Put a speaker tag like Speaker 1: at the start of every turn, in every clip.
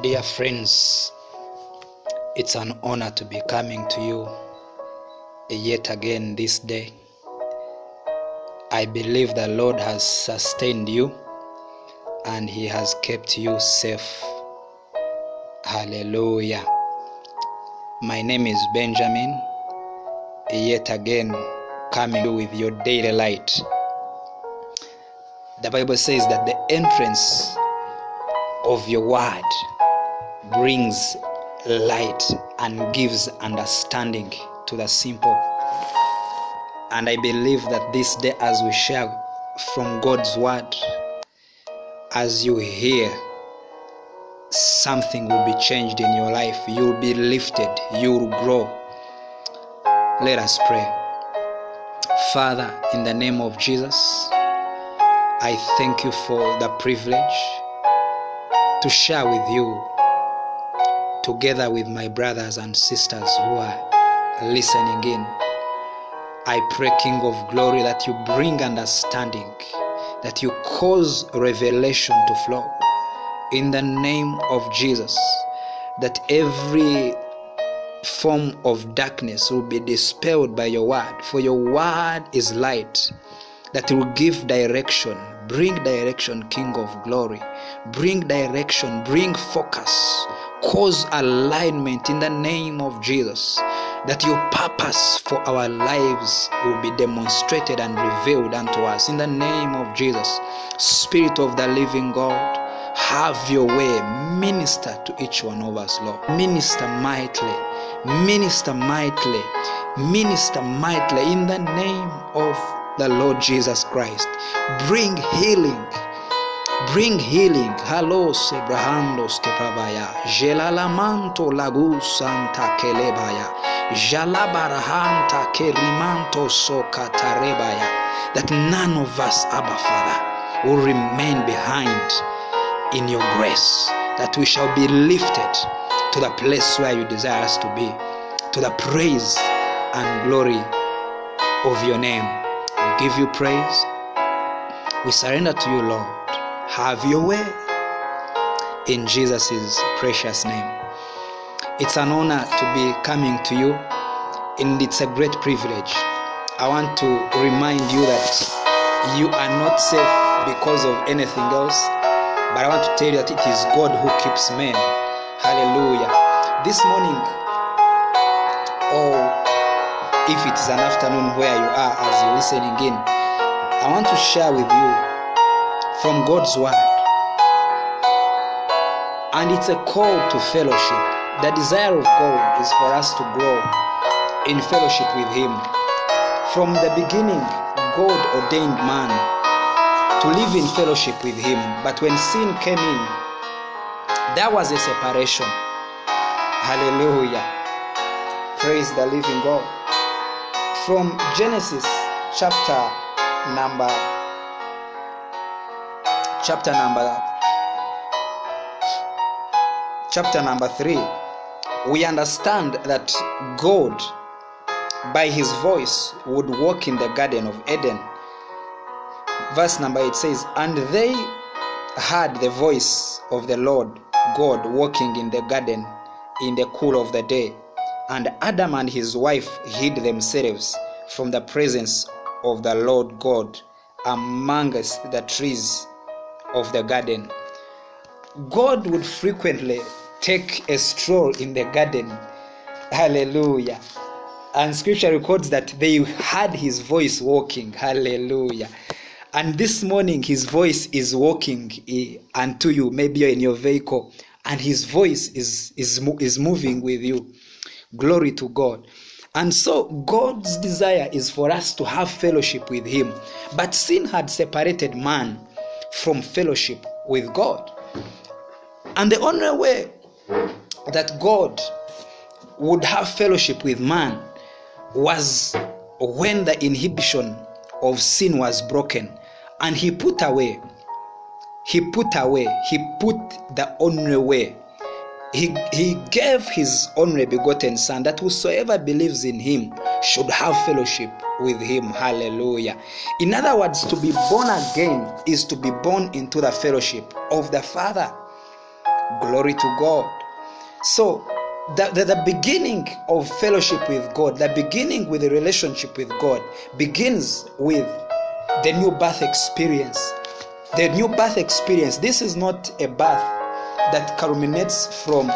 Speaker 1: Dear friends, it's an honor to be coming to you yet again this day. I believe the Lord has sustained you and He has kept you safe. Hallelujah. My name is Benjamin, yet again coming with your daily light. The Bible says that the entrance of your word brings light and gives understanding to the simple. And I believe that this day, as we share from God's word, as you hear, something will be changed in your life. You'll be lifted, you'll grow. Let us pray. Father, in the name of Jesus, I thank you for the privilege to share with you together with my brothers and sisters who are listening in. I pray, King of Glory, that you bring understanding, that you cause revelation to flow in the name of Jesus, that every form of darkness will be dispelled by your word, for your word is light that will give direction. Bring direction, King of Glory. Bring direction, bring focus, cause alignment in the name of Jesus. That your purpose for our lives will be demonstrated and revealed unto us in the name of Jesus. Spirit of the living God, have your way. Minister to each one of us, Lord. Minister mightily. Minister mightily. Minister mightily in the name of the Lord Jesus Christ. Bring healing. Bring healing. Halos Abrahandos Kepavaya. Jelalamanto lagu santa kelebaya. Jalabarahanta kerimanto sokatarebaya. That none of us, Abba Father, will remain behind in your grace. That we shall be lifted to the place where you desire us to be. To the praise and glory of your name. We give you praise. We surrender to you, Lord. Have your way. In Jesus' precious name. It's an honor to be coming to you, and it's a great privilege. I want to remind you that you are not safe because of anything else, but I want to tell you that it is God who keeps men. Hallelujah. This morning, or if it is an afternoon where you are as you're listening in, I want to share with you from God's Word. And it's a call to fellowship. The desire of God is for us to grow in fellowship with Him. From the beginning, God ordained man to live in fellowship with Him. But when sin came in, there was a separation. Hallelujah. Praise the living God from Genesis chapter number chapter number chapter number 3 we understand that God by his voice would walk in the garden of Eden. Verse number 8 says and they heard the voice of the Lord God walking in the garden in the cool of the day. And Adam and his wife hid themselves from the presence of the Lord God amongst the trees of the garden. God would frequently take a stroll in the garden. Hallelujah. And scripture records that they heard his voice walking. Hallelujah. And this morning, his voice is walking eh, unto you. Maybe you're in your vehicle, and his voice is, is, is moving with you. Glory to God. And so, God's desire is for us to have fellowship with Him. But sin had separated man from fellowship with God. And the only way that God would have fellowship with man was when the inhibition of sin was broken and He put away. He put away, He put the only way he, he gave his only begotten son that whosoever believes in him should have fellowship with him hallelujah in other words to be born again is to be born into the fellowship of the father Glory to God. So, the, the, the beginning of fellowship with God, the beginning with a relationship with God, begins with the new birth experience. The new birth experience. This is not a birth that culminates from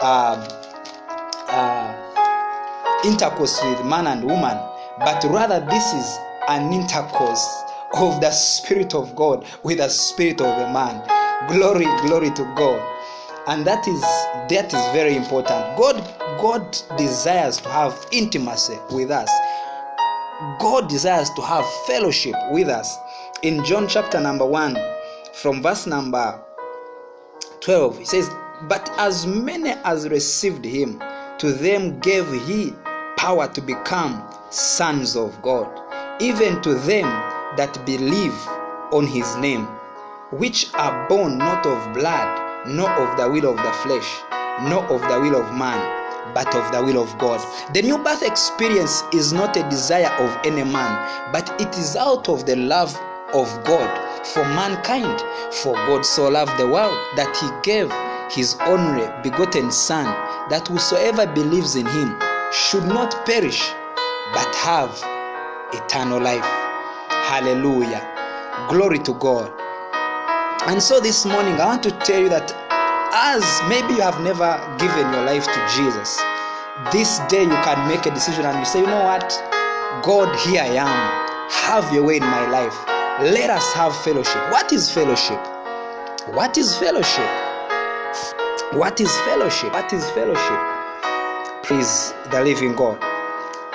Speaker 1: uh, uh, intercourse with man and woman, but rather this is an intercourse of the Spirit of God with the Spirit of a man. Glory, glory to God. And that is that is very important. God God desires to have intimacy with us. God desires to have fellowship with us. In John chapter number 1 from verse number 12 he says but as many as received him to them gave he power to become sons of God even to them that believe on his name which are born not of blood nor of the will of the flesh nor of the will of man but of the will of God. The new birth experience is not a desire of any man, but it is out of the love of God for mankind. For God so loved the world that he gave his only begotten Son, that whosoever believes in him should not perish, but have eternal life. Hallelujah. Glory to God. And so this morning, I want to tell you that as maybe you have never given your life to Jesus, this day you can make a decision and you say, you know what? God, here I am. Have your way in my life. Let us have fellowship. What is fellowship? What is fellowship? What is fellowship? What is fellowship? Please, the living God.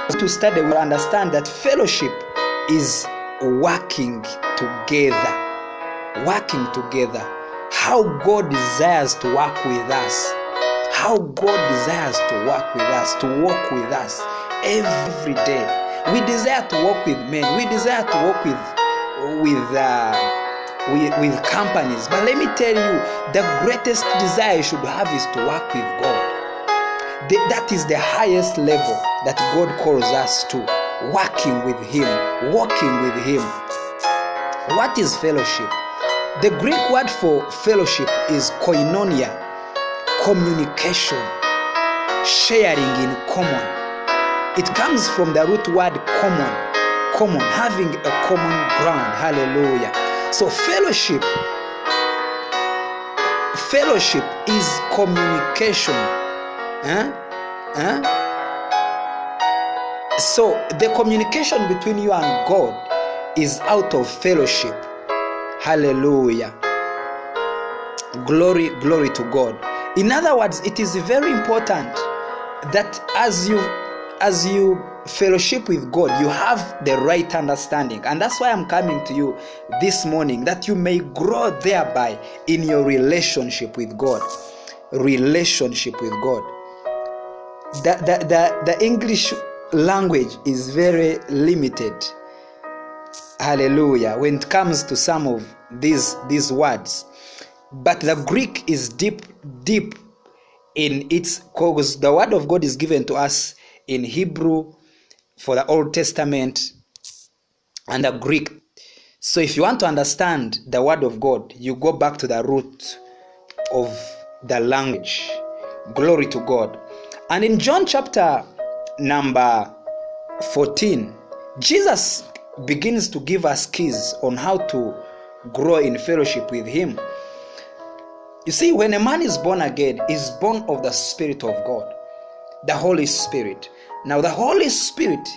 Speaker 1: To study, we understand that fellowship is working together. Working together. How God desires to work with us. How God desires to work with us, to walk with us every day. We desire to walk with men. We desire to walk with with uh, with, with companies. But let me tell you, the greatest desire you should have is to work with God. The, that is the highest level that God calls us to. Working with Him, walking with Him. What is fellowship? The Greek word for fellowship is koinonia, communication, sharing in common. It comes from the root word common, common, having a common ground. Hallelujah. So fellowship fellowship is communication. Huh? Huh? So the communication between you and God is out of fellowship. Hallelujah. Glory, glory to God. In other words, it is very important that as you as you fellowship with God, you have the right understanding. And that's why I'm coming to you this morning that you may grow thereby in your relationship with God. Relationship with God. The, the, the, the English language is very limited. Hallelujah. When it comes to some of these, these words. But the Greek is deep, deep in its because the word of God is given to us in Hebrew for the Old Testament and the Greek. So if you want to understand the word of God, you go back to the root of the language. Glory to God. And in John chapter number 14, Jesus begins to give us keys on how to grow in fellowship with him. You see, when a man is born again, is born of the Spirit of God, the Holy Spirit. Now, the Holy Spirit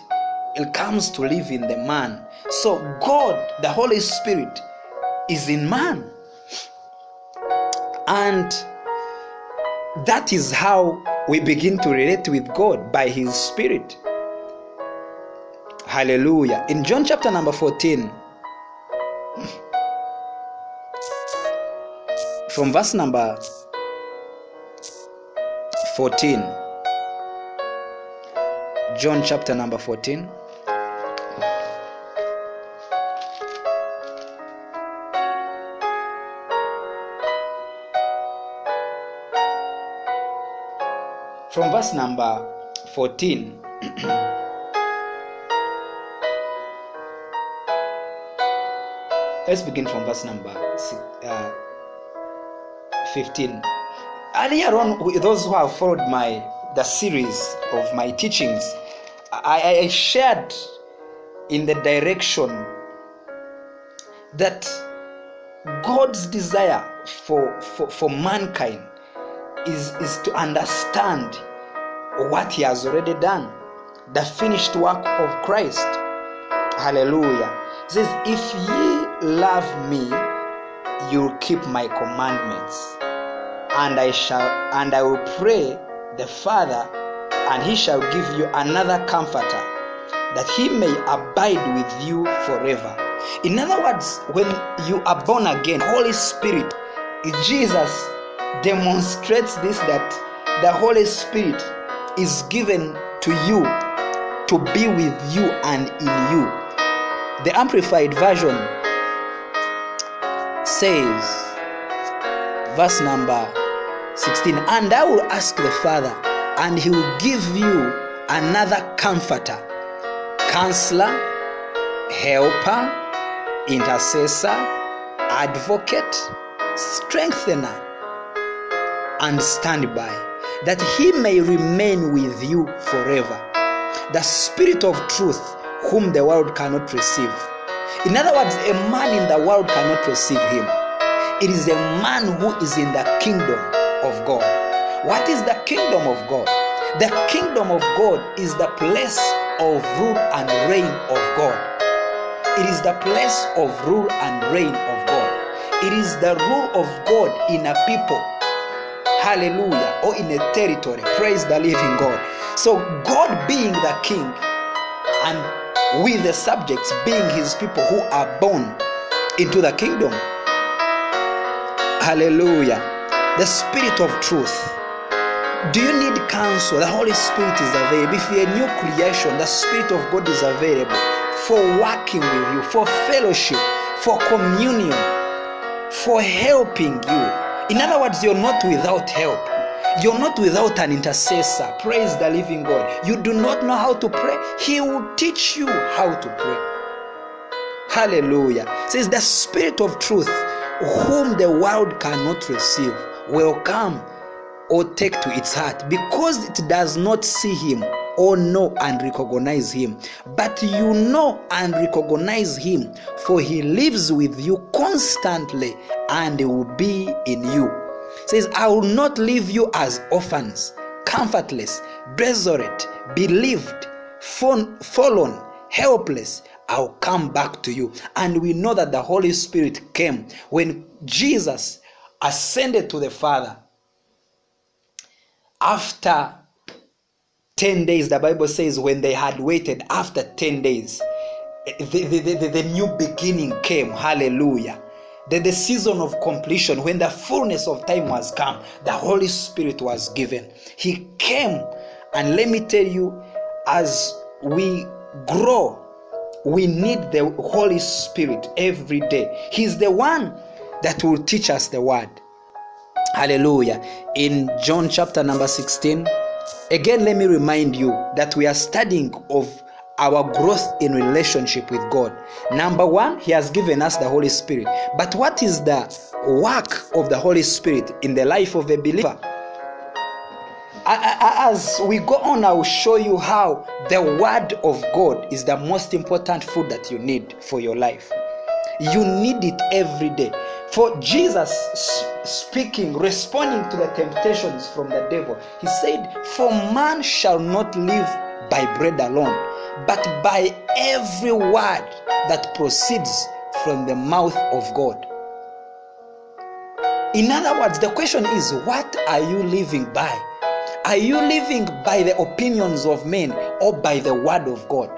Speaker 1: it comes to live in the man. So, God, the Holy Spirit, is in man. And that is how we begin to relate with God by His Spirit. Hallelujah. In John chapter number 14, from verse number 14, John chapter number 14. From verse number 14. Let's begin from verse number uh, 15. earlier on those who have followed my the series of my teachings I, I shared in the direction that god's desire for, for, for mankind is, is to understand what he has already done the finished work of christ. Hallelujah. It says if ye love me you'll keep my commandments and i shall and i will pray the father and he shall give you another comforter that he may abide with you forever. In other words when you are born again holy spirit jesus demonstrates this that the holy spirit is given to you to be with you and in you. The amplified version says verse number 16 and i will ask the father and he will give you another comforter counselor helper intercessor advocate strengthener. And standby that he may remain with you forever. The spirit of truth whom the world cannot receive. In other words a man in the world cannot receive him. It is a man who is in the kingdom of god what is the kingdom of god? The kingdom of god is the place of rule and reign of god. It is the place of rule and reign of god. It is the rule of god in a people. Hallelujah. Or in a territory. Praise the living god. So god being the king and we the subjects being his people who are born into the kingdom. Hallelujah. The spirit of truth do you need counsel? The holy spirit is available. If you're a new creation the spirit of god is available for working with you for fellowship for communion for helping you. In other words you're not without help. You're not without an intercessor. Praise the living god. You do not know how to pray. He will teach you how to pray. Hallelujah. It says the spirit of truth whom the world cannot receive will come or take to its heart because it does not see him or know and recognize him. But you know and recognize him for he lives with you constantly and will be in you. It says i will not leave you as orphans comfortless desolate believed fallen helpless. I'll come back to you. And we know that the holy spirit came when jesus ascended to the father after 10 days the bible says when they had waited after 10 days the, the, the, the new beginning came. Hallelujah. The, the season of completion when the fullness of time was come the holy spirit was given. He came. And let me tell you as we grow we need the holy spirit every day. He's the one that will teach us the word hallelujah. In john chapter number 16 again let me remind you that we are studying of our growth in relationship with god. Number one he has given us the holy spirit. But what is the work of the holy spirit in the life of a believer? As we go on i will show you how the word of god is the most important food that you need for your life. You need it every day for jesus speaking responding to the temptations from the devil he said for man shall not live by bread alone but by every word that proceeds from the mouth of god. In other words the question is what are you living by? Are you living by the opinions of men or by the word of god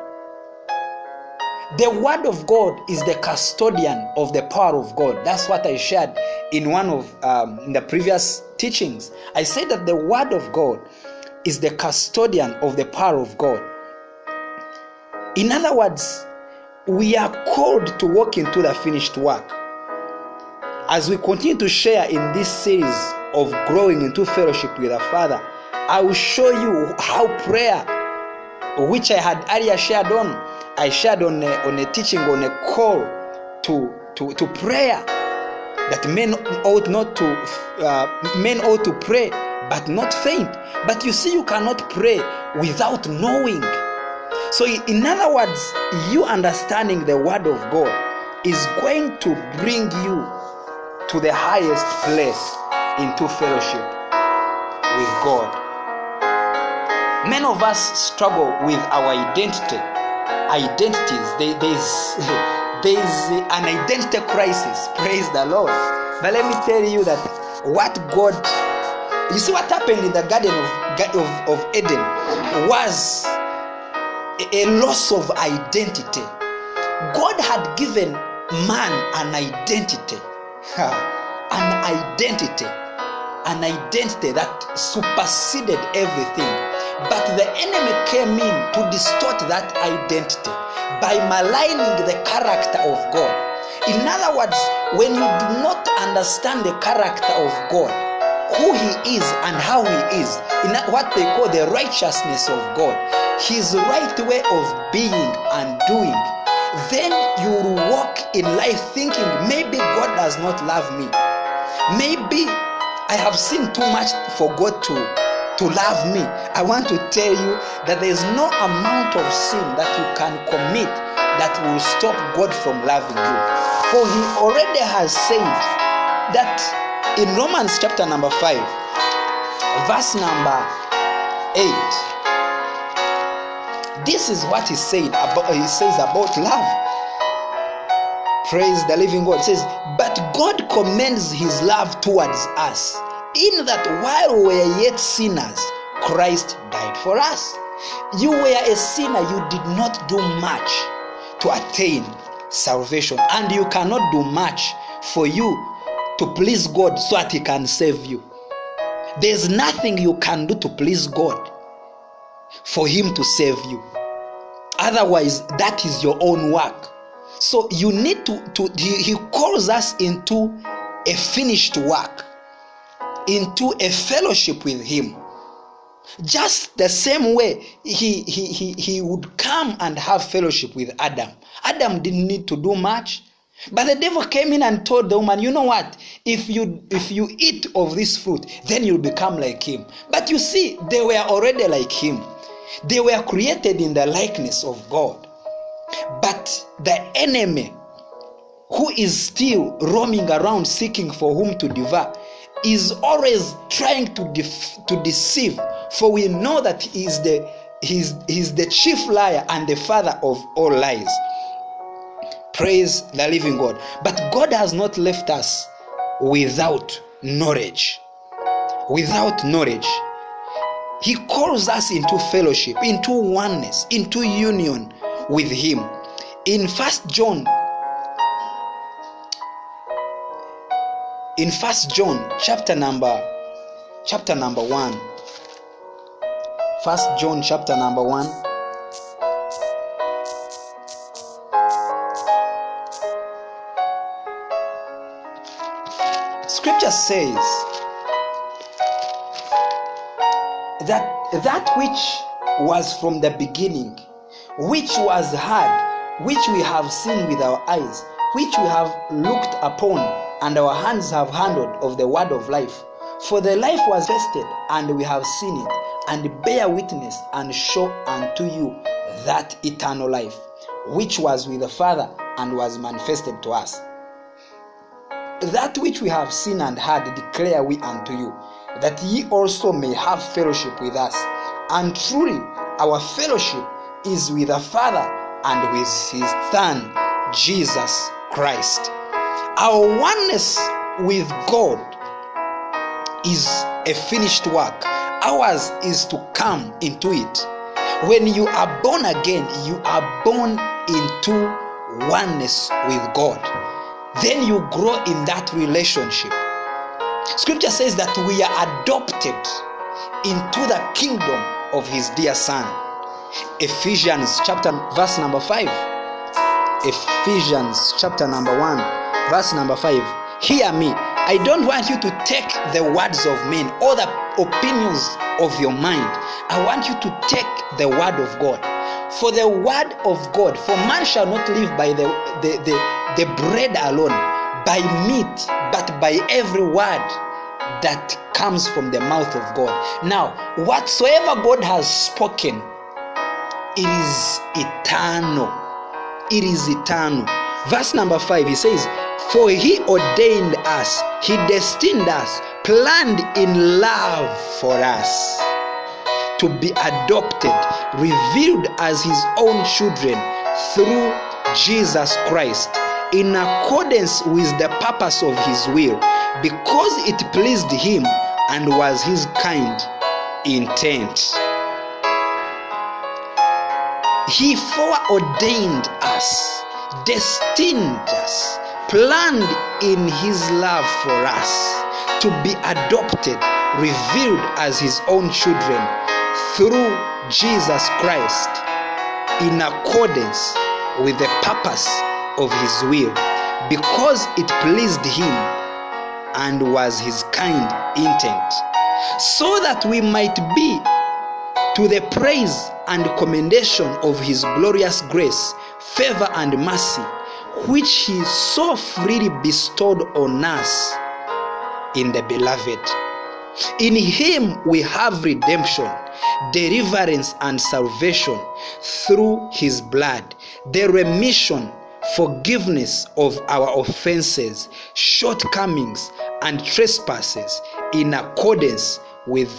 Speaker 1: the word of god is the custodian of the power of god. That's what i shared in one of um, in the previous teachings. I said that the word of god is the custodian of the power of god. In other words we are called to walk into the finished work. As we continue to share in this series of growing into fellowship with our father i will show you how prayer which i had earlier shared on I shared on a, on a teaching on a call to, to, to prayer that men ought not to uh, men ought to pray but not faint. But you see you cannot pray without knowing. So in other words you understanding the word of god is going to bring you to the highest place into fellowship with god. Many of us struggle with our identity identities. There, there's there's an identity crisis. Praise the lord. But let me tell you that what god you see what happened in the garden of, of, of eden was a loss of identity. God had given man an identity. An identity. An identity that superseded everything but the enemy came in to distort that identity by maligning the character of God. In other words, when you do not understand the character of God, who He is and how He is, in what they call the righteousness of God, His right way of being and doing, then you will walk in life thinking maybe God does not love me. Maybe I have sinned too much for God to to love me. I want to tell you that there is no amount of sin that you can commit that will stop God from loving you. For He already has said that in Romans chapter number 5, verse number 8. This is what he said about he says about love. Praise the living God. It says, But God commends his love towards us in that while we were yet sinners, Christ died for us. You were a sinner, you did not do much to attain salvation, and you cannot do much for you to please God so that He can save you. There's nothing you can do to please God for Him to save you. Otherwise, that is your own work. So you need to, to he, he calls us into a finished work into a fellowship with him. Just the same way he, he, he, he would come and have fellowship with adam. Adam didn't need to do much. But the devil came in and told the woman you know what? If you if you eat of this fruit then you'll become like him. But you see they were already like him. They were created in the likeness of god. But the enemy who is still roaming around seeking for whom to devour is always trying to, def- to deceive. For we know that he is the he's, he's the chief liar and the father of all lies. Praise the living god. But god has not left us without knowledge. Without knowledge. He calls us into fellowship into oneness into union with him. In first john in first john chapter number chapter number 1 first john chapter number 1 scripture says that that which was from the beginning which was heard which we have seen with our eyes which we have looked upon and our hands have handled of the word of life. For the life was tested, and we have seen it, and bear witness and show unto you that eternal life, which was with the Father and was manifested to us. That which we have seen and heard declare we unto you, that ye also may have fellowship with us. And truly, our fellowship is with the Father and with his Son, Jesus Christ. Our oneness with God is a finished work. Ours is to come into it. When you are born again, you are born into oneness with God. Then you grow in that relationship. Scripture says that we are adopted into the kingdom of his dear son. Ephesians chapter verse number 5. Ephesians chapter number 1 verse number 5 hear me i don't want you to take the words of men or the opinions of your mind i want you to take the word of god for the word of god for man shall not live by the, the, the, the bread alone by meat, but by every word that comes from the mouth of God. Now, whatsoever God has spoken, it is eternal. It is eternal. Verse number five, he says, For he ordained us, he destined us, planned in love for us to be adopted, revealed as his own children through Jesus Christ in accordance with the purpose of his will, because it pleased him and was his kind intent. He foreordained us, destined us, planned in his love for us to be adopted, revealed as his own children through Jesus Christ in accordance with the purpose of his will, because it pleased him and was his kind intent, so that we might be to the praise and commendation of his glorious grace, favor, and mercy, which he so freely bestowed on us in the beloved. In him we have redemption, deliverance, and salvation through his blood, the remission, forgiveness of our offenses, shortcomings, and trespasses in accordance with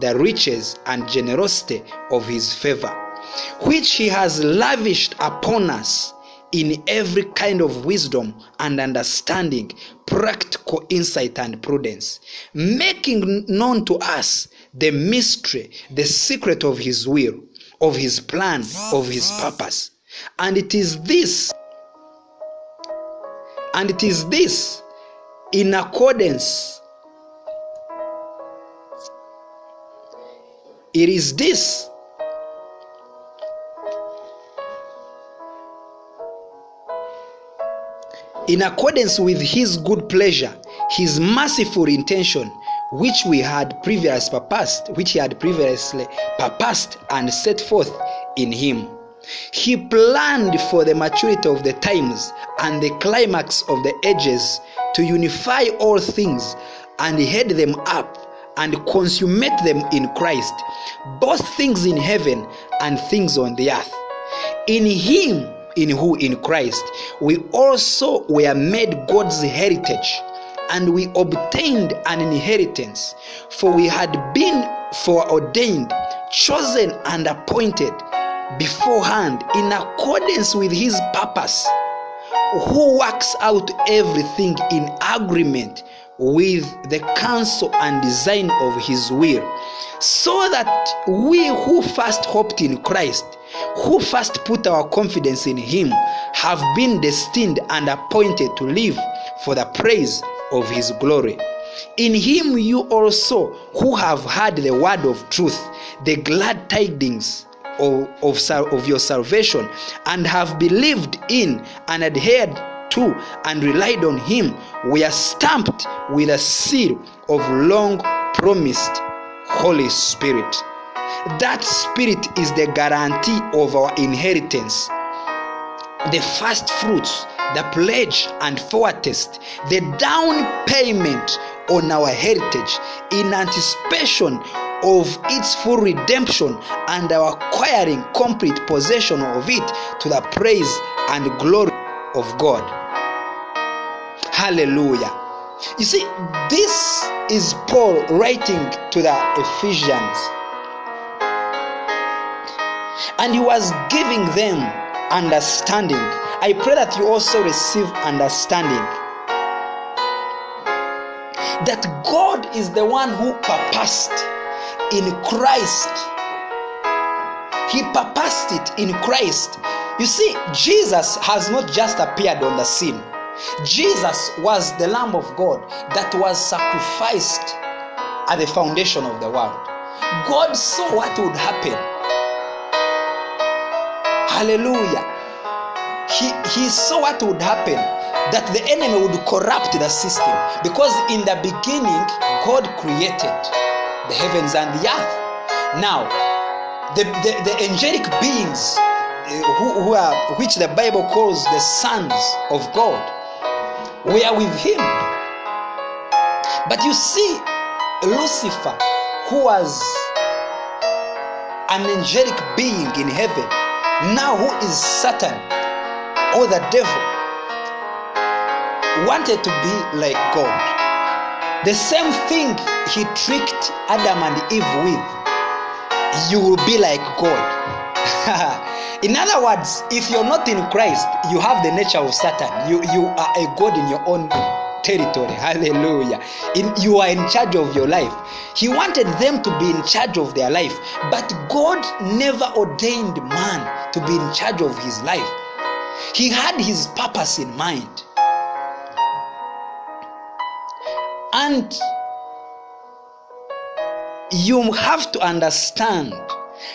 Speaker 1: the riches and generosity of his favor, which he has lavished upon us in every kind of wisdom and understanding, practical insight and prudence, making known to us the mystery, the secret of his will, of his plan, of his purpose. And it is this, and it is this in accordance It is this in accordance with his good pleasure, his merciful intention, which we had previously purposed, which he had previously purposed and set forth in him. He planned for the maturity of the times and the climax of the ages to unify all things and head them up and consummate them in Christ, both things in heaven and things on the earth. In Him, in who? In Christ, we also were made God's heritage, and we obtained an inheritance, for we had been foreordained, chosen, and appointed beforehand in accordance with His purpose, who works out everything in agreement with the counsel and design of his will, so that we who first hoped in Christ, who first put our confidence in him, have been destined and appointed to live for the praise of his glory. In him you also, who have heard the word of truth, the glad tidings of, of, of your salvation, and have believed in and adhered to and relied on him we are stamped with a seal of long promised holy spirit that spirit is the guarantee of our inheritance the first fruits the pledge and foretaste the down payment on our heritage in anticipation of its full redemption and our acquiring complete possession of it to the praise and glory of God. Hallelujah. You see, this is Paul writing to the Ephesians. And he was giving them understanding. I pray that you also receive understanding. That God is the one who purposed in Christ. He purposed it in Christ. You see, Jesus has not just appeared on the scene. Jesus was the Lamb of God that was sacrificed at the foundation of the world. God saw what would happen. Hallelujah. He, he saw what would happen that the enemy would corrupt the system because in the beginning God created the heavens and the earth. Now, the, the, the angelic beings who, who are, which the Bible calls the sons of God, were with him. But you see, Lucifer, who was an angelic being in heaven, now who is Satan or the devil, wanted to be like God. The same thing he tricked Adam and Eve with, you will be like God. in other words, if you're not in Christ, you have the nature of Satan. You, you are a God in your own territory. Hallelujah. In, you are in charge of your life. He wanted them to be in charge of their life, but God never ordained man to be in charge of his life. He had his purpose in mind. And you have to understand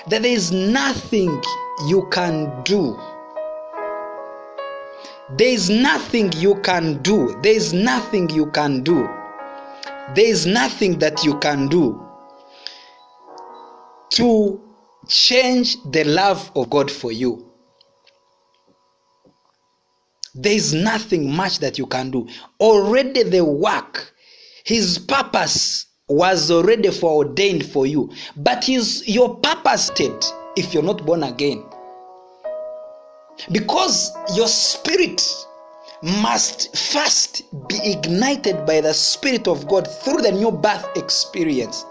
Speaker 1: that there is nothing you can do. There is nothing you can do. There is nothing you can do. There is nothing that you can do to change the love of God for you. There is nothing much that you can do. Already the work, his purpose was already foreordained for you. But his your purpose state if you're not born again. Because your spirit must first be ignited by the Spirit of God through the new birth experience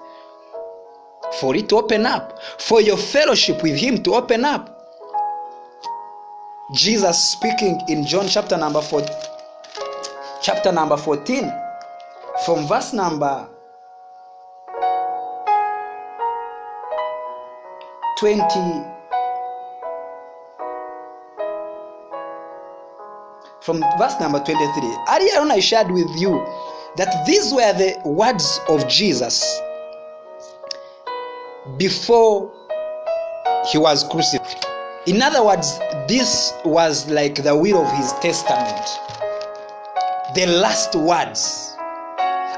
Speaker 1: for it to open up, for your fellowship with Him to open up. Jesus speaking in John chapter number 4, chapter number 14, from verse number 20 from verse number 23 earlier on i shared with you that these were the words of jesus before he was crucified. In other words this was like the will of his testament. The last words.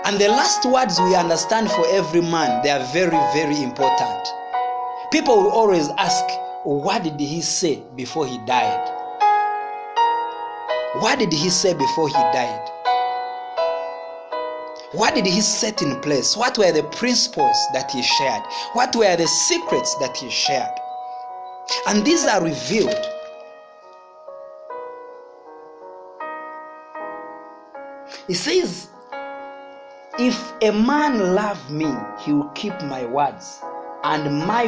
Speaker 1: And the last words we understand for every man they are very very important. People will always ask what did he say before he died? What did he say before he died what did he set in place? What were the principles that he shared? What were the secrets that he shared? And these are revealed. He says if a man love me he will keep my words and my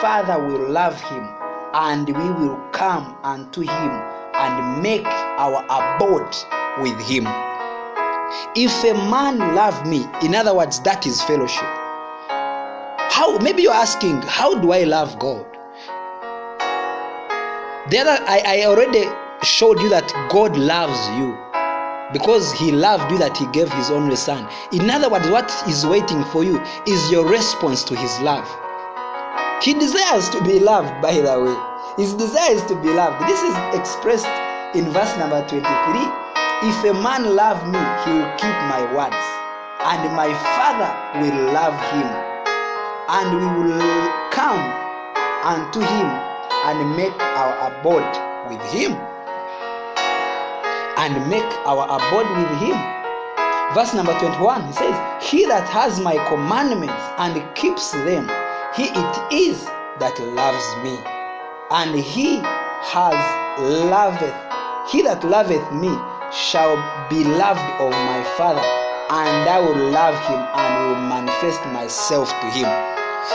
Speaker 1: father will love him and we will come unto him and make our abode with him if a man love me in other words that is fellowship. How maybe you're asking how do i love god? The other I, I already showed you that god loves you because he loved you that he gave his only son. In other words what is waiting for you is your response to his love. He desires to be loved by the way. His desire is to be loved. This is expressed in verse number 23 if a man love me he will keep my words. And my father will love him. And we will come unto him and make our abode with him. And make our abode with him. Verse number 21 he says he that has my commandments and keeps them he it is that loves me. And he has loveth he that loveth me shall be loved of my father and i will love him and will manifest myself to him.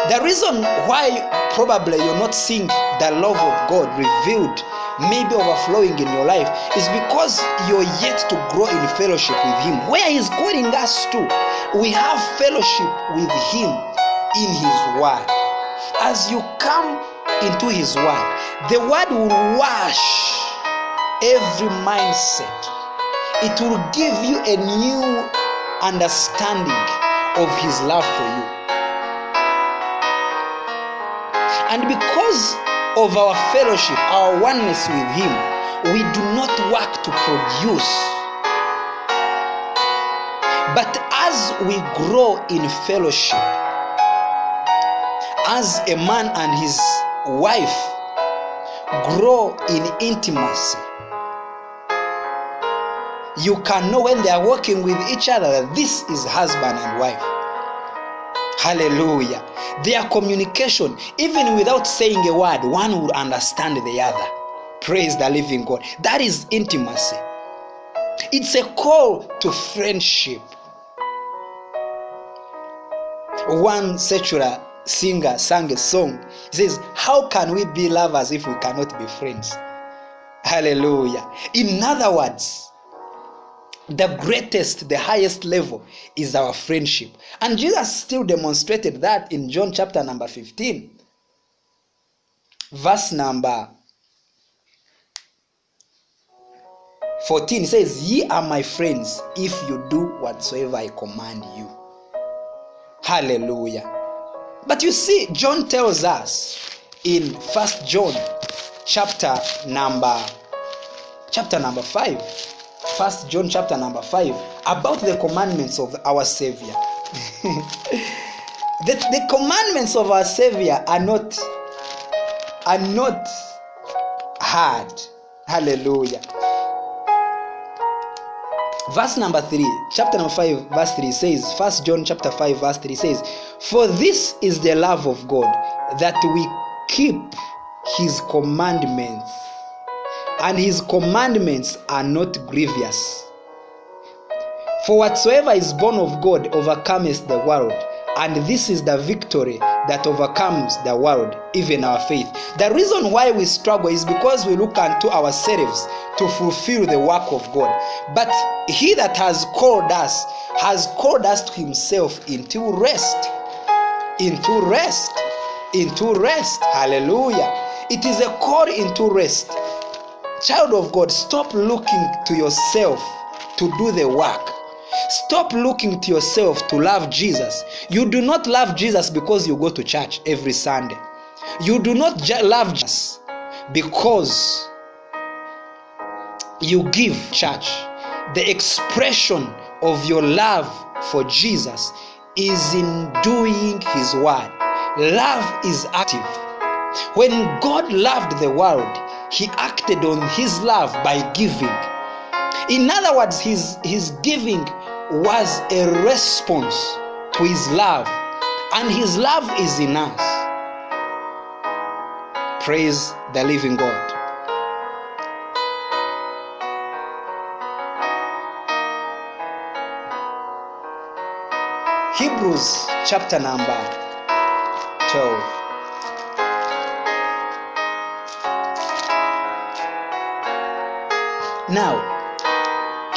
Speaker 1: The reason why probably you're not seeing the love of god revealed maybe overflowing in your life is because you're yet to grow in fellowship with him. Where he's calling us to we have fellowship with him in his word. As you come into his word the word will wash every mindset it will give you a new understanding of his love for you. And because of our fellowship our oneness with him we do not work to produce. But as we grow in fellowship as a man and his wife grow in intimacy you can know when they are working with each other that this is husband and wife. Hallelujah. Their communication, even without saying a word, one would understand the other. Praise the living God. That is intimacy. It's a call to friendship. One secular singer sang a song. He says, How can we be lovers if we cannot be friends? Hallelujah. In other words, the greatest, the highest level is our friendship. And Jesus still demonstrated that in John chapter number 15, verse number 14 says, Ye are my friends if you do whatsoever I command you. Hallelujah. But you see, John tells us in First John chapter number chapter number 5 first john chapter number 5 about the commandments of our savior. The, the commandments of our savior are not are not hard. Hallelujah. Verse number 3 chapter number 5 verse 3 says first john chapter 5 verse 3 says for this is the love of god that we keep his commandments and his commandments are not grievous. For whatsoever is born of god overcometh the world and this is the victory that overcomes the world even our faith. The reason why we struggle is because we look unto ourselves to fulfill the work of god. But he that has called us has called us to himself into rest into rest into rest. Hallelujah. It is a call into rest child of god stop looking to yourself to do the work. Stop looking to yourself to love jesus. You do not love jesus because you go to church every sunday. You do not love jesus because you give church. The expression of your love for jesus is in doing his word. Love is active. When god loved the world he acted on his love by giving. In other words his, his giving was a response to his love and his love is in us. Praise the living god. Hebrews chapter number 12 Now,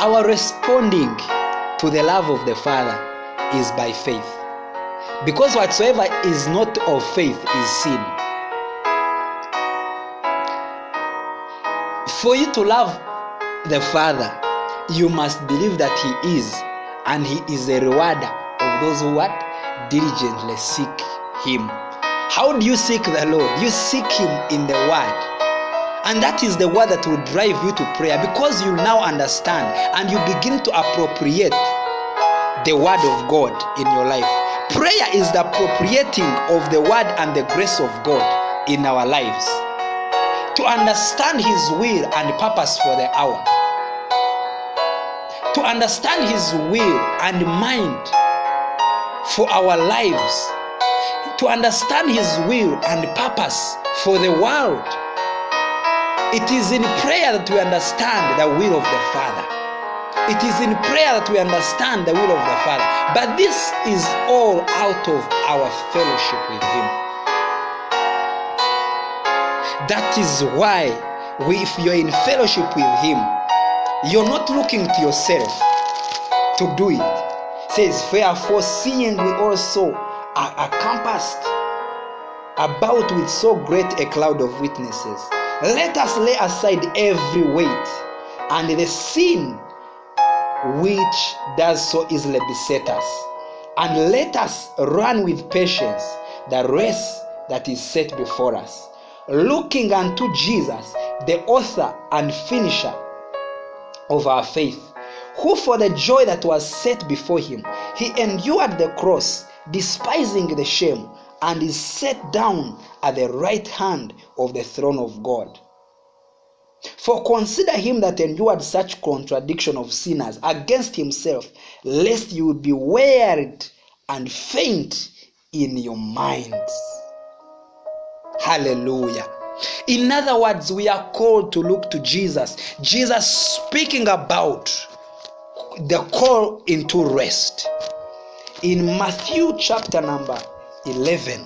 Speaker 1: our responding to the love of the Father is by faith. Because whatsoever is not of faith is sin. For you to love the Father, you must believe that He is, and He is a rewarder of those who what? Diligently seek Him. How do you seek the Lord? You seek Him in the Word. And that is the word that will drive you to prayer because you now understand and you begin to appropriate the word of God in your life. Prayer is the appropriating of the word and the grace of God in our lives. To understand His will and purpose for the hour. To understand His will and mind for our lives. To understand His will and purpose for the world. It is in prayer that we understand the will of the Father. It is in prayer that we understand the will of the Father. But this is all out of our fellowship with Him. That is why we, if you're in fellowship with Him, you're not looking to yourself to do it. it says, Wherefore, seeing we also are, are compassed about with so great a cloud of witnesses, let us lay aside every weight and the sin which does so easily beset us, and let us run with patience the race that is set before us, looking unto Jesus, the author and finisher of our faith, who for the joy that was set before him, he endured the cross, despising the shame, and is set down at the right hand of the throne of God. For consider him that endured such contradiction of sinners against himself, lest you be wearied and faint in your minds. Hallelujah. In other words, we are called to look to Jesus. Jesus speaking about the call into rest. In Matthew chapter number 11,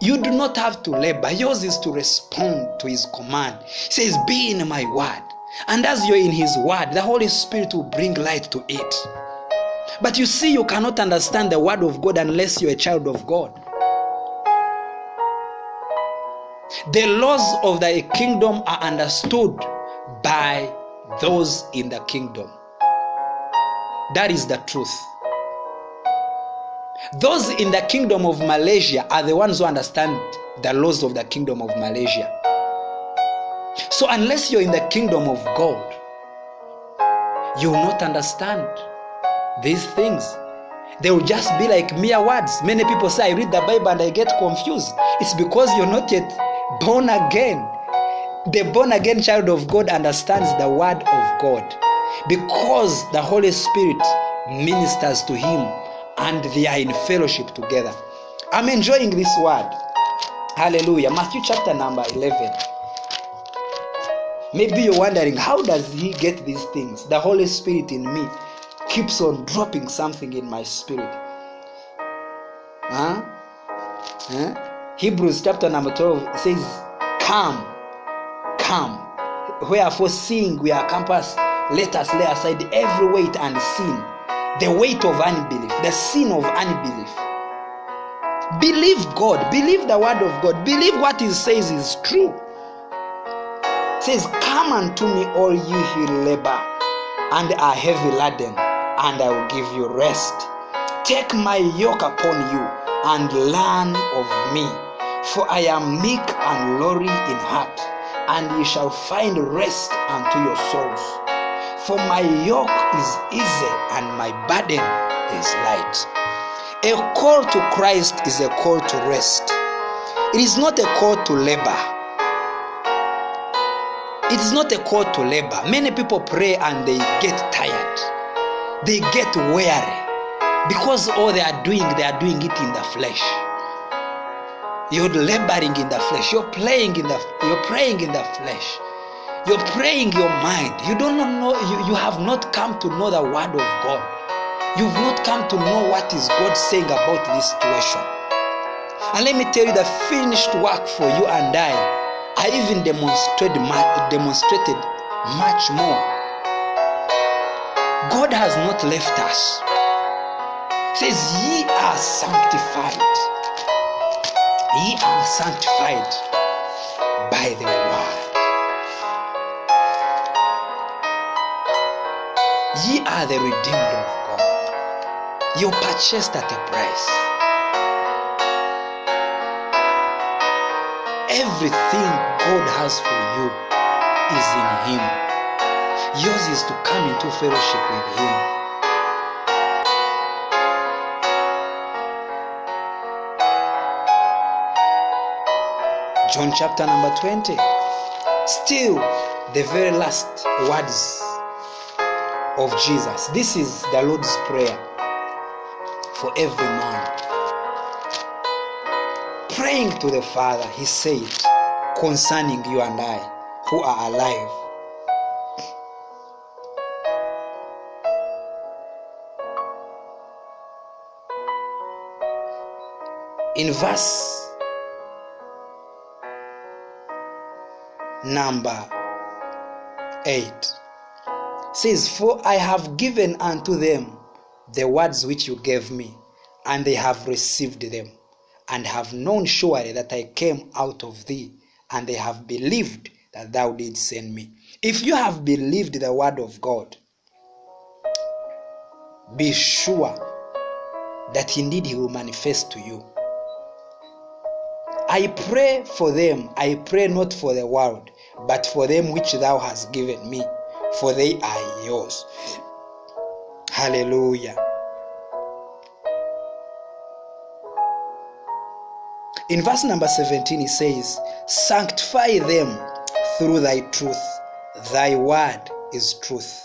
Speaker 1: you do not have to labor. Yours is to respond to his command. He says, Be in my word. And as you're in his word, the Holy Spirit will bring light to it. But you see, you cannot understand the word of God unless you're a child of God. The laws of the kingdom are understood by those in the kingdom. That is the truth. Those in the kingdom of Malaysia are the ones who understand the laws of the kingdom of Malaysia. So, unless you're in the kingdom of God, you will not understand these things. They will just be like mere words. Many people say, I read the Bible and I get confused. It's because you're not yet born again. The born again child of God understands the word of God because the Holy Spirit ministers to him and they are in fellowship together. I'm enjoying this word. Hallelujah. Matthew chapter number 11. Maybe you're wondering, how does he get these things? The Holy Spirit in me keeps on dropping something in my spirit. Huh? Huh? Hebrews chapter number 12 says, Come, come. Wherefore, seeing we are compassed, let us lay aside every weight and sin, the weight of unbelief, the sin of unbelief. Believe God, believe the word of God, believe what He says is true. It says, Come unto me, all ye who labor and are heavy laden, and I will give you rest. Take my yoke upon you and learn of me, for I am meek and lowly in heart, and ye shall find rest unto your souls. For my yoke is easy and my burden is light. A call to Christ is a call to rest. It is not a call to labor. It is not a call to labor. Many people pray and they get tired. They get weary because all they are doing, they are doing it in the flesh. You're laboring in the flesh. You're playing in the. You're praying in the flesh. You're praying your mind. You don't know. You, you have not come to know the word of God. You've not come to know what is God saying about this situation. And let me tell you, the finished work for you and I, I even demonstrated, demonstrated much more. God has not left us. Says, Ye are sanctified. Ye are sanctified by the word. Ye are the redeemed of God. You purchased at a price. Everything God has for you is in Him. Yours is to come into fellowship with Him. John chapter number 20. Still, the very last words of Jesus. This is the Lord's Prayer for every man. Praying to the Father, He said, concerning you and I who are alive. In verse number 8 says, For I have given unto them the words which you gave me, and they have received them, and have known surely that I came out of thee, and they have believed that thou didst send me. If you have believed the word of God, be sure that indeed he will manifest to you. I pray for them, I pray not for the world, but for them which thou hast given me, for they are yours. Hallelujah. In verse number 17, he says, Sanctify them through thy truth. Thy word is truth.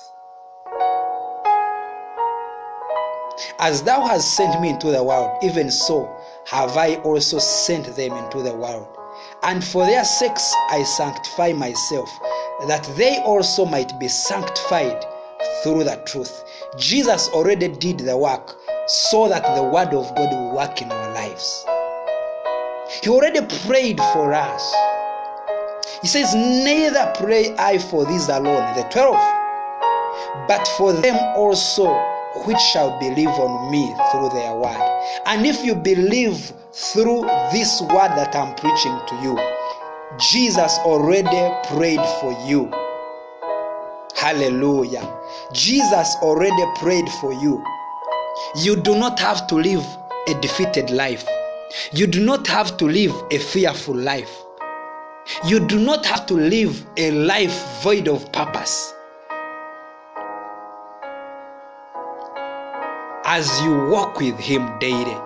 Speaker 1: As thou hast sent me into the world, even so have I also sent them into the world. And for their sakes I sanctify myself, that they also might be sanctified through the truth. Jesus already did the work so that the word of God will work in our lives. He already prayed for us. He says, Neither pray I for these alone, the twelve, but for them also which shall believe on me through their word. And if you believe through this word that I'm preaching to you, Jesus already prayed for you. Hallelujah. Jesus already prayed for you. You do not have to live a defeated life. You do not have to live a fearful life. You do not have to live a life void of purpose. As you walk with Him daily,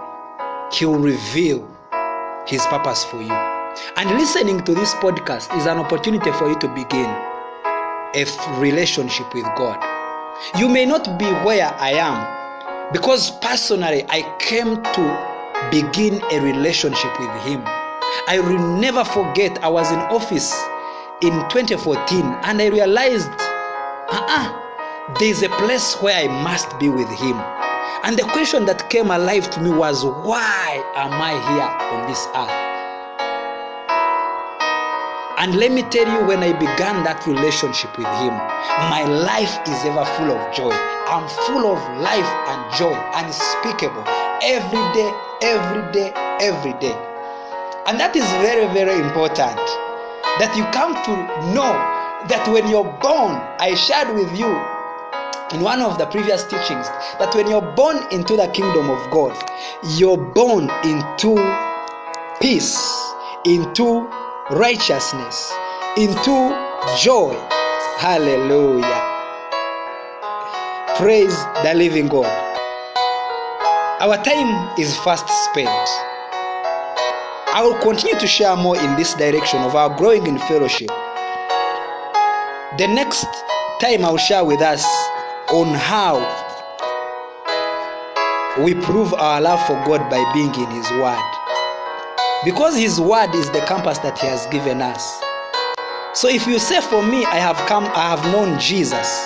Speaker 1: He will reveal His purpose for you. And listening to this podcast is an opportunity for you to begin a relationship with God. You may not be where I am because personally I came to begin a relationship with Him. I will never forget I was in office in 2014 and I realized uh-uh, there's a place where I must be with Him. And the question that came alive to me was, why am I here on this earth? And let me tell you, when I began that relationship with Him, my life is ever full of joy. I'm full of life and joy, unspeakable, every day, every day, every day. And that is very, very important. That you come to know that when you're born, I shared with you in one of the previous teachings that when you're born into the kingdom of God, you're born into peace, into righteousness, into joy. Hallelujah. Praise the living God. Our time is fast spent. I will continue to share more in this direction of our growing in fellowship. The next time I'll share with us on how we prove our love for God by being in His Word. Because His Word is the compass that He has given us. So if you say, For me, I have come, I have known Jesus,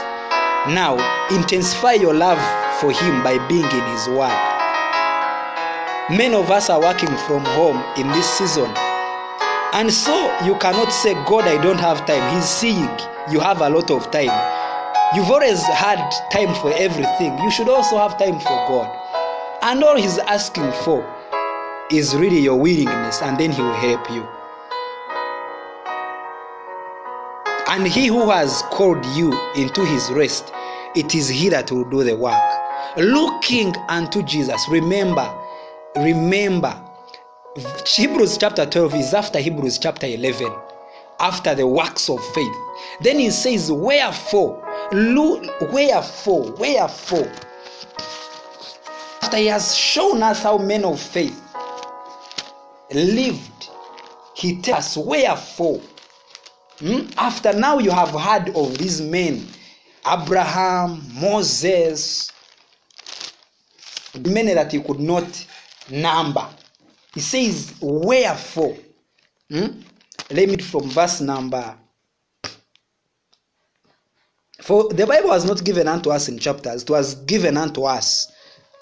Speaker 1: now intensify your love for Him by being in His Word. Many of us are working from home in this season. And so you cannot say, God, I don't have time. He's seeing you have a lot of time. You've always had time for everything. You should also have time for God. And all He's asking for is really your willingness, and then He will help you. And He who has called you into His rest, it is He that will do the work. Looking unto Jesus, remember, remember, Hebrews chapter 12 is after Hebrews chapter 11, after the works of faith. Then He says, Wherefore, Look, wherefore, wherefore, after he has shown us how men of faith lived, he tells us, wherefore, hmm? after now you have heard of these men, Abraham, Moses, many that you could not number. He says, wherefore, hmm? let me from verse number for the Bible was not given unto us in chapters, it was given unto us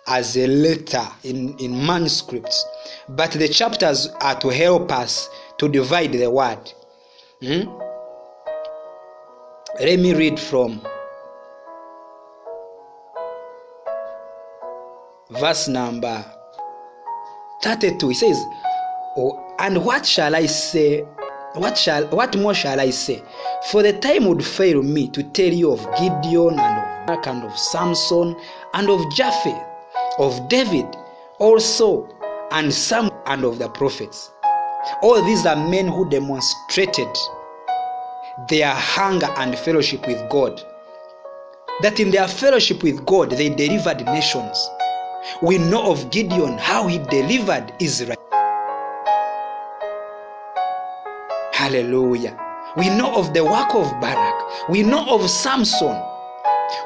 Speaker 1: as a letter in, in manuscripts. But the chapters are to help us to divide the word. Hmm? Let me read from verse number 32. It says, oh, And what shall I say what shall what more shall I say? For the time would fail me to tell you of Gideon and of Barak and of Samson and of Japheth, of David also, and some and of the prophets. All these are men who demonstrated their hunger and fellowship with God. That in their fellowship with God they delivered nations. We know of Gideon how he delivered Israel. Hallelujah. We know of the work of Barak. We know of Samson,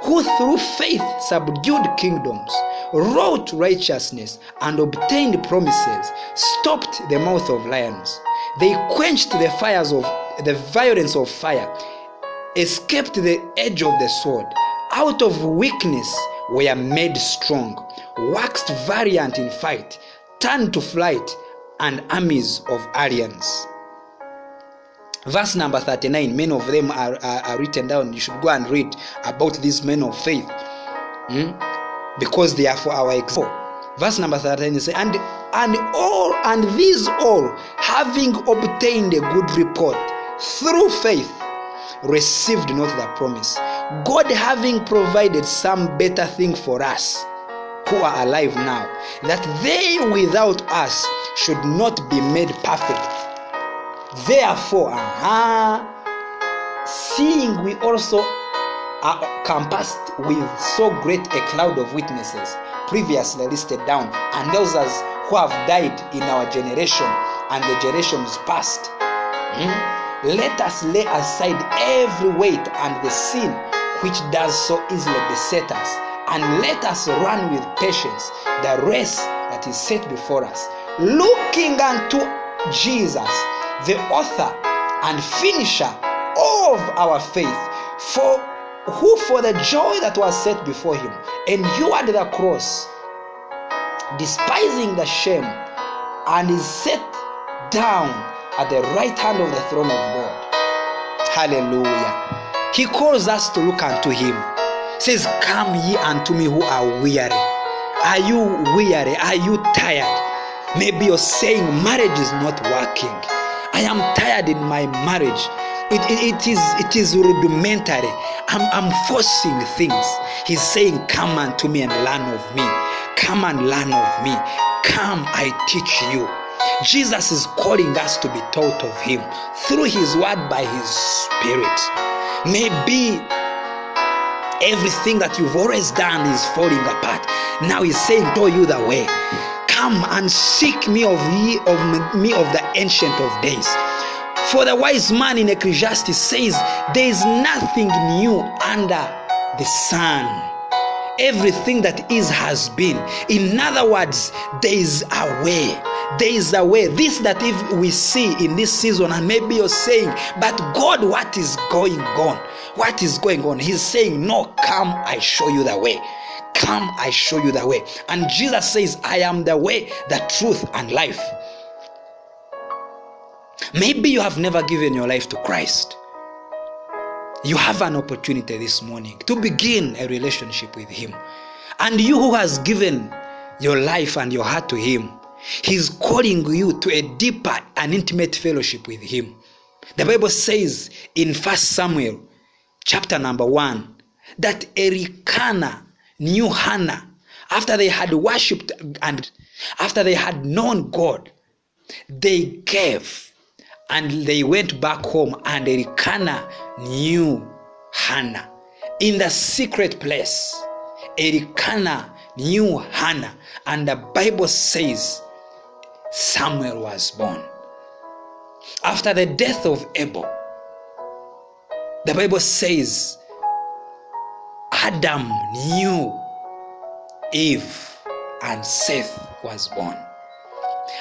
Speaker 1: who through faith subdued kingdoms, wrought righteousness, and obtained promises, stopped the mouth of lions. They quenched the fires of the violence of fire, escaped the edge of the sword. Out of weakness were made strong, waxed valiant in fight, turned to flight, and armies of aliens. Verse number 39, many of them are, are, are written down. You should go and read about these men of faith. Hmm? Because they are for our example. Verse number 13 says, and and all and these all having obtained a good report through faith received not the promise. God having provided some better thing for us who are alive now, that they without us should not be made perfect. Therefore, uh-huh, seeing we also compassed with so great a cloud of witnesses previously listed down, and those who have died in our generation and the generations past. hmm, Let us lay aside every weight and the sin which does so easily beset us, and let us run with patience the race that is set before us, looking unto Jesus, the author and finisher of our faith, for who for the joy that was set before him endured the cross, despising the shame, and is set down at the right hand of the throne of God. Hallelujah. He calls us to look unto him. Says, Come ye unto me who are weary. Are you weary? Are you tired? Maybe you're saying marriage is not working. I am tired in my marriage. It, it, it is it is rudimentary. I'm, I'm forcing things. He's saying, Come unto me and learn of me. Come and learn of me. Come, I teach you. Jesus is calling us to be taught of him through his word by his spirit. Maybe everything that you've always done is falling apart. Now he's saying, Show you the way. Come and seek me of ye of me of the ancient of days. For the wise man in Ecclesiastes says, There is nothing new under the sun. Everything that is has been. In other words, there is a way. There is a way. This that if we see in this season, and maybe you're saying, But God, what is going on? What is going on? He's saying, No, come, I show you the way. Come, I show you the way. And Jesus says, I am the way, the truth, and life. Maybe you have never given your life to Christ. You have an opportunity this morning to begin a relationship with Him. And you who has given your life and your heart to Him, He's calling you to a deeper and intimate fellowship with Him. The Bible says in First Samuel chapter number 1 that Erikana knew Hannah after they had worshipped and after they had known God. They gave and they went back home and Elkanah knew Hannah in the secret place. Elkanah knew Hannah and the Bible says Samuel was born. After the death of Abel, the Bible says Adam knew Eve and Seth was born.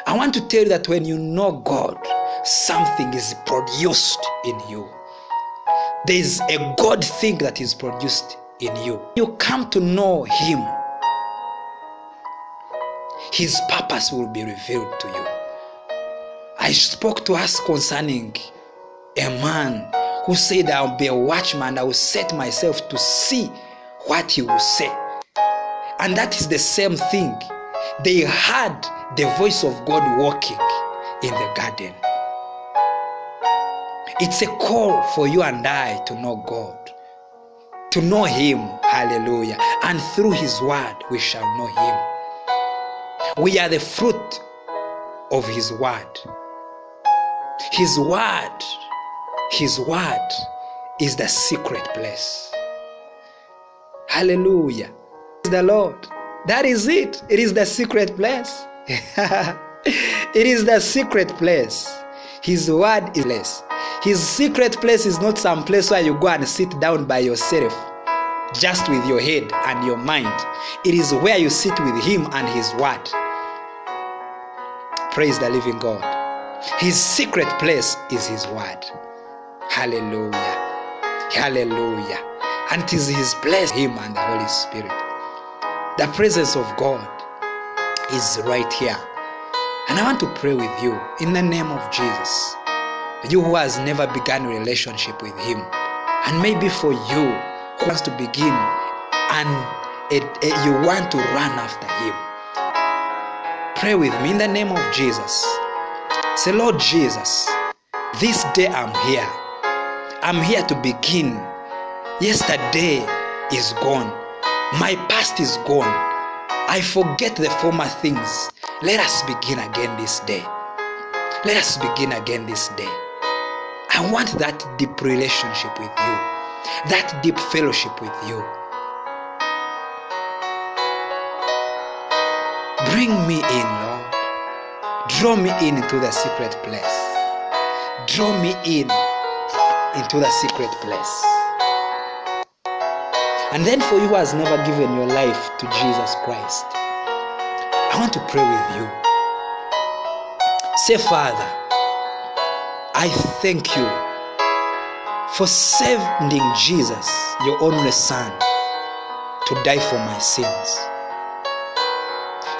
Speaker 1: I want to tell you that when you know God, something is produced in you. There is a God thing that is produced in you. You come to know Him, His purpose will be revealed to you. I spoke to us concerning a man who said, I'll be a watchman, I will set myself to see what he will say. And that is the same thing. They heard the voice of God walking in the garden. It's a call for you and I to know God, to know Him. Hallelujah. And through His word, we shall know Him. We are the fruit of His word. His word, His word is the secret place. Hallelujah. The Lord. That is it. It is the secret place. it is the secret place. His word is place. His secret place is not some place where you go and sit down by yourself, just with your head and your mind. It is where you sit with Him and His Word. Praise the living God. His secret place is His Word. Hallelujah. Hallelujah. And it is His place, Him and the Holy Spirit. The presence of God is right here. And I want to pray with you in the name of Jesus. You who has never begun a relationship with Him, and maybe for you who wants to begin and it, it, you want to run after Him, pray with me in the name of Jesus. Say, Lord Jesus, this day I'm here. I'm here to begin. Yesterday is gone. My past is gone. I forget the former things. Let us begin again this day. Let us begin again this day. I want that deep relationship with you, that deep fellowship with you. Bring me in, Lord. Draw me in into the secret place. Draw me in into the secret place. And then, for you who has never given your life to Jesus Christ, I want to pray with you. Say, Father, I thank you for sending Jesus, your only Son, to die for my sins.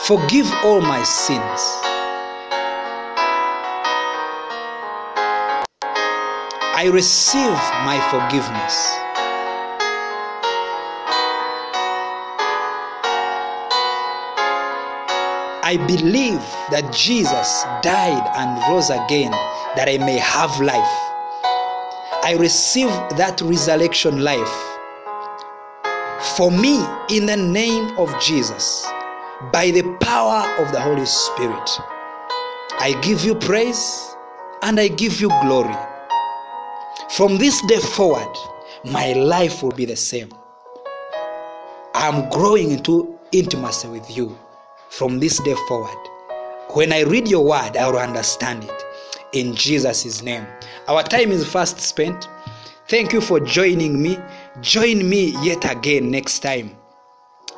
Speaker 1: Forgive all my sins. I receive my forgiveness. I believe that Jesus died and rose again that I may have life. I receive that resurrection life for me in the name of Jesus by the power of the Holy Spirit. I give you praise and I give you glory. From this day forward, my life will be the same. I'm growing into intimacy with you from this day forward. When I read your word, I will understand it. In Jesus' name. Our time is fast spent. Thank you for joining me. Join me yet again next time.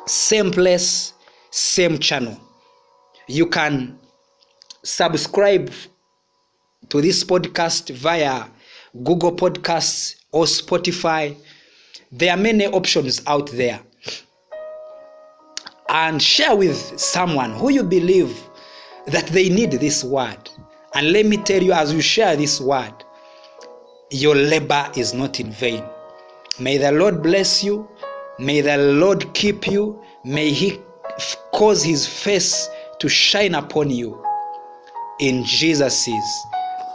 Speaker 1: Same place, same channel. You can subscribe to this podcast via Google Podcasts or Spotify. There are many options out there. And share with someone who you believe that they need this word. And let me tell you, as you share this word, your labor is not in vain. May the Lord bless you. May the Lord keep you. May He cause His face to shine upon you. In Jesus'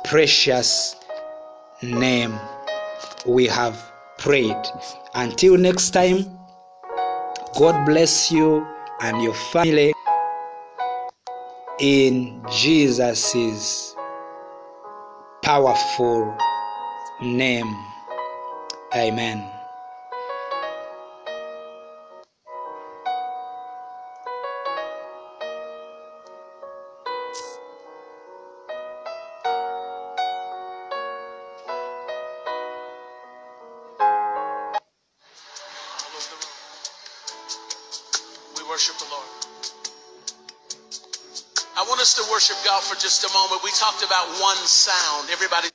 Speaker 1: precious name, we have prayed. Until next time, God bless you and your family in Jesus' powerful name. Amen.
Speaker 2: For just a moment. We talked about one sound. Everybody